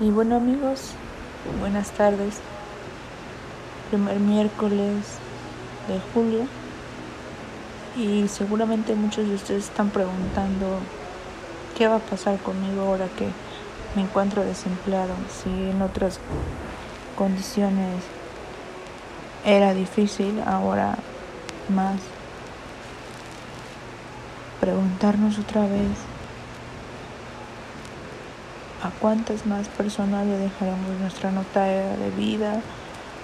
Y bueno amigos, buenas tardes. Primer miércoles de julio. Y seguramente muchos de ustedes están preguntando qué va a pasar conmigo ahora que me encuentro desempleado. Si en otras condiciones era difícil, ahora más. Preguntarnos otra vez a cuántas más personas le dejaremos nuestra nota de vida,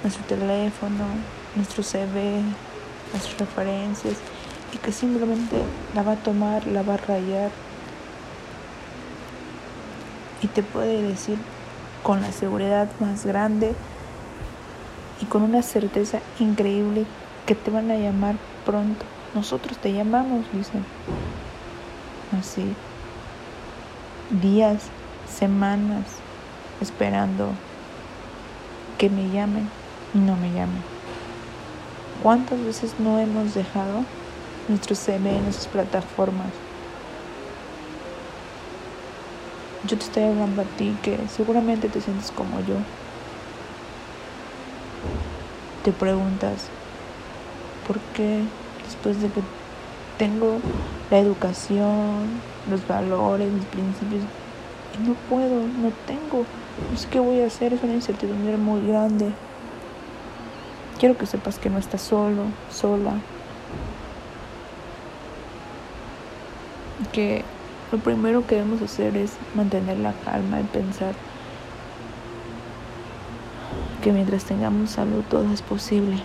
nuestro teléfono, nuestro CV, nuestras referencias y que simplemente la va a tomar, la va a rayar y te puede decir con la seguridad más grande y con una certeza increíble que te van a llamar pronto. Nosotros te llamamos, dicen. Así. Días semanas esperando que me llamen y no me llamen. ¿Cuántas veces no hemos dejado nuestro CV en esas plataformas? Yo te estoy hablando a ti que seguramente te sientes como yo. Te preguntas, ¿por qué después de que tengo la educación, los valores, mis principios, no puedo, no tengo, sé qué voy a hacer, es una incertidumbre muy grande. Quiero que sepas que no estás solo, sola. Que lo primero que debemos hacer es mantener la calma y pensar que mientras tengamos salud todo es posible.